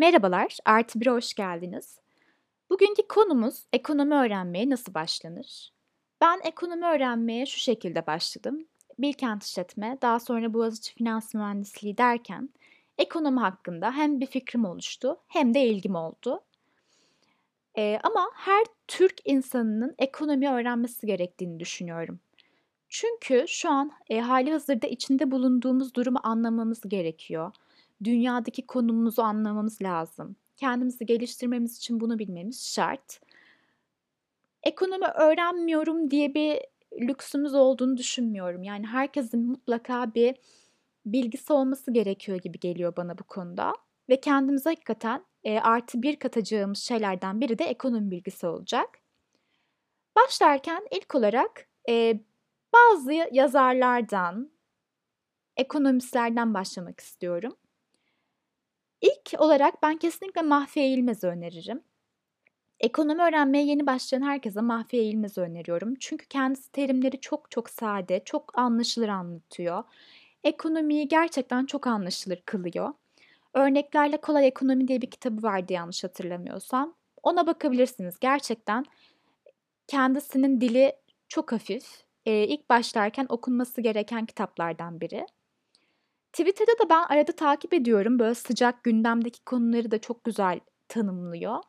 Merhabalar, Artı 1'e hoş geldiniz. Bugünkü konumuz ekonomi öğrenmeye nasıl başlanır? Ben ekonomi öğrenmeye şu şekilde başladım. Bilkent işletme, daha sonra Boğaziçi Finans Mühendisliği derken ekonomi hakkında hem bir fikrim oluştu hem de ilgim oldu. Ee, ama her Türk insanının ekonomi öğrenmesi gerektiğini düşünüyorum. Çünkü şu an e, hali hazırda içinde bulunduğumuz durumu anlamamız gerekiyor. Dünyadaki konumumuzu anlamamız lazım. Kendimizi geliştirmemiz için bunu bilmemiz şart. Ekonomi öğrenmiyorum diye bir lüksümüz olduğunu düşünmüyorum. Yani herkesin mutlaka bir bilgisi olması gerekiyor gibi geliyor bana bu konuda. Ve kendimize hakikaten e, artı bir katacağımız şeylerden biri de ekonomi bilgisi olacak. Başlarken ilk olarak e, bazı yazarlardan, ekonomistlerden başlamak istiyorum. İlk olarak ben kesinlikle Mahfiye İlmez'i öneririm. Ekonomi öğrenmeye yeni başlayan herkese Mahfiye İlmez'i öneriyorum. Çünkü kendisi terimleri çok çok sade, çok anlaşılır anlatıyor. Ekonomiyi gerçekten çok anlaşılır kılıyor. Örneklerle Kolay Ekonomi diye bir kitabı vardı yanlış hatırlamıyorsam. Ona bakabilirsiniz. Gerçekten kendisinin dili çok hafif. Ee, ilk başlarken okunması gereken kitaplardan biri. Twitter'da da ben arada takip ediyorum. Böyle sıcak gündemdeki konuları da çok güzel tanımlıyor.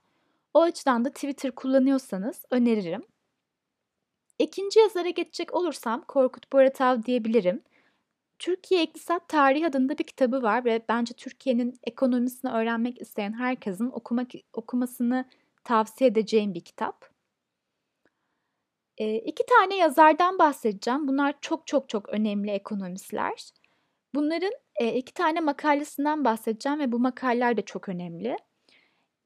O açıdan da Twitter kullanıyorsanız öneririm. İkinci yazara geçecek olursam Korkut Boratav diyebilirim. Türkiye İktisat Tarihi adında bir kitabı var ve bence Türkiye'nin ekonomisini öğrenmek isteyen herkesin okumak okumasını tavsiye edeceğim bir kitap. E, iki tane yazardan bahsedeceğim. Bunlar çok çok çok önemli ekonomistler. Bunların e, iki tane makalesinden bahsedeceğim ve bu makaleler de çok önemli.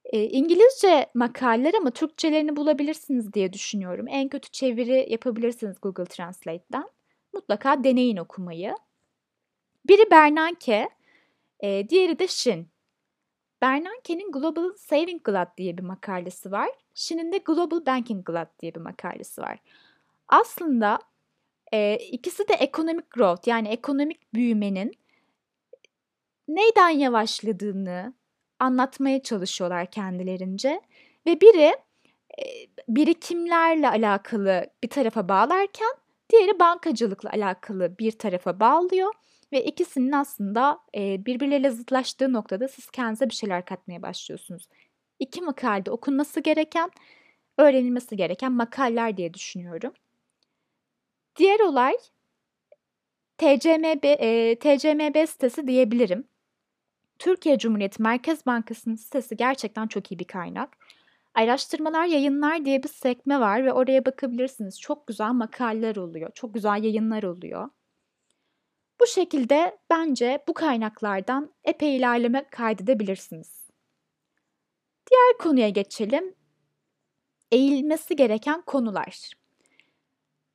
E, İngilizce makaleler ama Türkçelerini bulabilirsiniz diye düşünüyorum. En kötü çeviri yapabilirsiniz Google Translate'den. Mutlaka deneyin okumayı. Biri Bernanke, e, diğeri de Shin. Bernanke'nin Global Saving Glut diye bir makalesi var. Shin'in de Global Banking Glut diye bir makalesi var. Aslında e, ikisi de ekonomik growth yani ekonomik büyümenin neyden yavaşladığını anlatmaya çalışıyorlar kendilerince. Ve biri e, birikimlerle alakalı bir tarafa bağlarken diğeri bankacılıkla alakalı bir tarafa bağlıyor. Ve ikisinin aslında e, birbirleriyle zıtlaştığı noktada siz kendinize bir şeyler katmaya başlıyorsunuz. İki makalede okunması gereken, öğrenilmesi gereken makaleler diye düşünüyorum. Diğer olay TCMB, e, TCMB sitesi diyebilirim. Türkiye Cumhuriyeti Merkez Bankası'nın sitesi gerçekten çok iyi bir kaynak. Araştırmalar, yayınlar diye bir sekme var ve oraya bakabilirsiniz. Çok güzel makaleler oluyor, çok güzel yayınlar oluyor. Bu şekilde bence bu kaynaklardan epey ilerleme kaydedebilirsiniz. Diğer konuya geçelim. Eğilmesi gereken konular.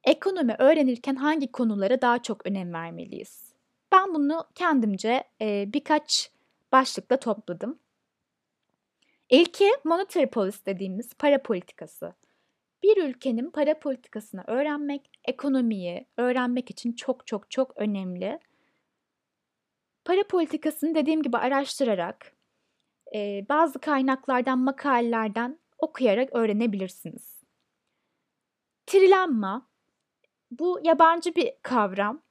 Ekonomi öğrenirken hangi konulara daha çok önem vermeliyiz? Ben bunu kendimce e, birkaç başlıkla topladım. İlki monetary policy dediğimiz para politikası. Bir ülkenin para politikasını öğrenmek, ekonomiyi öğrenmek için çok çok çok önemli. Para politikasını dediğim gibi araştırarak, e, bazı kaynaklardan, makalelerden okuyarak öğrenebilirsiniz. Trilenma, bu yabancı bir kavram.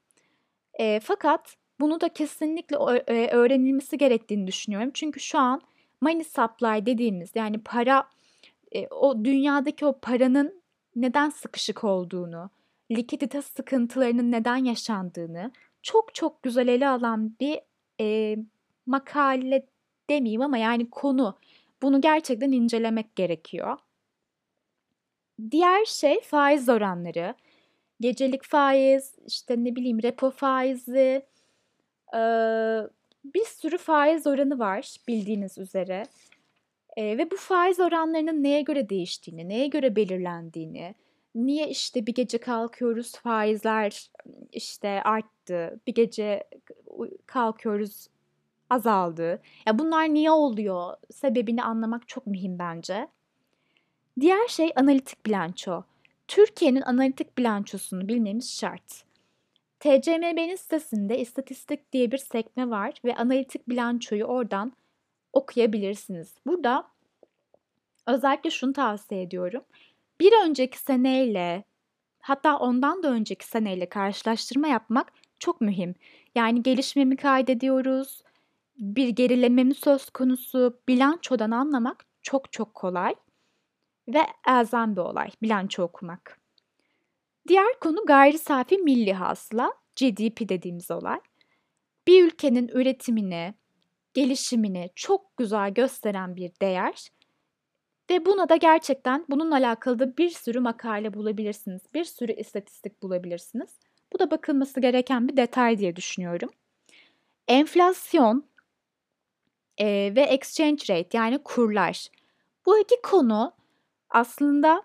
E, fakat bunu da kesinlikle e, öğrenilmesi gerektiğini düşünüyorum. Çünkü şu an money supply dediğimiz yani para e, o dünyadaki o paranın neden sıkışık olduğunu, likidite sıkıntılarının neden yaşandığını çok çok güzel ele alan bir e, makale demeyeyim ama yani konu. Bunu gerçekten incelemek gerekiyor. Diğer şey faiz oranları. Gecelik faiz, işte ne bileyim repo faizi, e, bir sürü faiz oranı var bildiğiniz üzere. E, ve bu faiz oranlarının neye göre değiştiğini, neye göre belirlendiğini, niye işte bir gece kalkıyoruz faizler işte arttı, bir gece kalkıyoruz azaldı. Ya bunlar niye oluyor? Sebebini anlamak çok mühim bence. Diğer şey analitik bilanço. Türkiye'nin analitik bilançosunu bilmemiz şart. TCMB'nin sitesinde istatistik diye bir sekme var ve analitik bilançoyu oradan okuyabilirsiniz. Burada özellikle şunu tavsiye ediyorum. Bir önceki seneyle hatta ondan da önceki seneyle karşılaştırma yapmak çok mühim. Yani gelişmemi kaydediyoruz, bir gerileme mi söz konusu, bilançodan anlamak çok çok kolay ve elzem bir olay bilanço okumak. Diğer konu gayri safi milli hasıla, GDP dediğimiz olay. Bir ülkenin üretimini, gelişimini çok güzel gösteren bir değer ve buna da gerçekten bununla alakalı da bir sürü makale bulabilirsiniz. Bir sürü istatistik bulabilirsiniz. Bu da bakılması gereken bir detay diye düşünüyorum. Enflasyon e, ve exchange rate yani kurlar. Bu iki konu aslında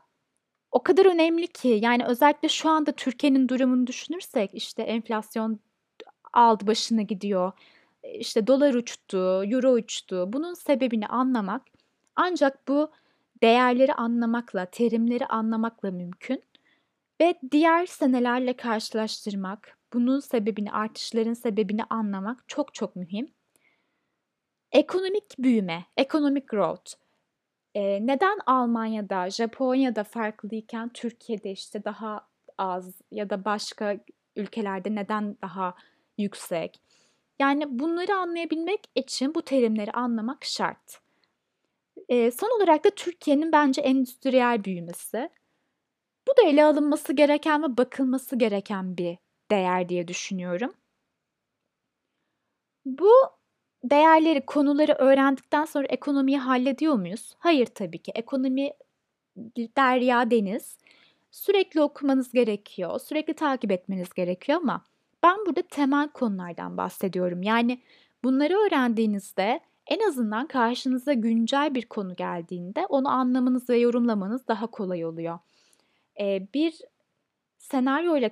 o kadar önemli ki yani özellikle şu anda Türkiye'nin durumunu düşünürsek işte enflasyon aldı başını gidiyor. İşte dolar uçtu, euro uçtu. Bunun sebebini anlamak ancak bu değerleri anlamakla, terimleri anlamakla mümkün ve diğer senelerle karşılaştırmak, bunun sebebini, artışların sebebini anlamak çok çok mühim. Ekonomik büyüme, economic growth. Ee, neden Almanya'da, Japonya'da farklıyken Türkiye'de işte daha az ya da başka ülkelerde neden daha yüksek? Yani bunları anlayabilmek için bu terimleri anlamak şart. Ee, son olarak da Türkiye'nin bence endüstriyel büyümesi. Bu da ele alınması gereken ve bakılması gereken bir değer diye düşünüyorum. Bu değerleri, konuları öğrendikten sonra ekonomiyi hallediyor muyuz? Hayır tabii ki. Ekonomi derya deniz. Sürekli okumanız gerekiyor, sürekli takip etmeniz gerekiyor ama ben burada temel konulardan bahsediyorum. Yani bunları öğrendiğinizde en azından karşınıza güncel bir konu geldiğinde onu anlamanız ve yorumlamanız daha kolay oluyor. Ee, bir senaryo ile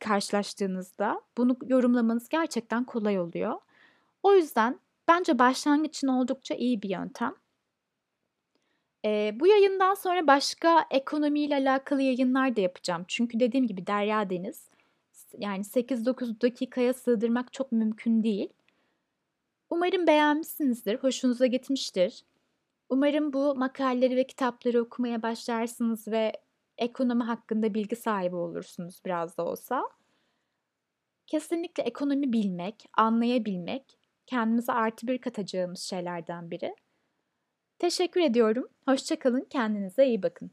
karşılaştığınızda bunu yorumlamanız gerçekten kolay oluyor. O yüzden bence başlangıç için oldukça iyi bir yöntem. Ee, bu yayından sonra başka ekonomiyle alakalı yayınlar da yapacağım. Çünkü dediğim gibi Derya Deniz yani 8-9 dakikaya sığdırmak çok mümkün değil. Umarım beğenmişsinizdir, hoşunuza gitmiştir. Umarım bu makaleleri ve kitapları okumaya başlarsınız ve ekonomi hakkında bilgi sahibi olursunuz biraz da olsa. Kesinlikle ekonomi bilmek, anlayabilmek kendimize artı bir katacağımız şeylerden biri. Teşekkür ediyorum. Hoşçakalın, kendinize iyi bakın.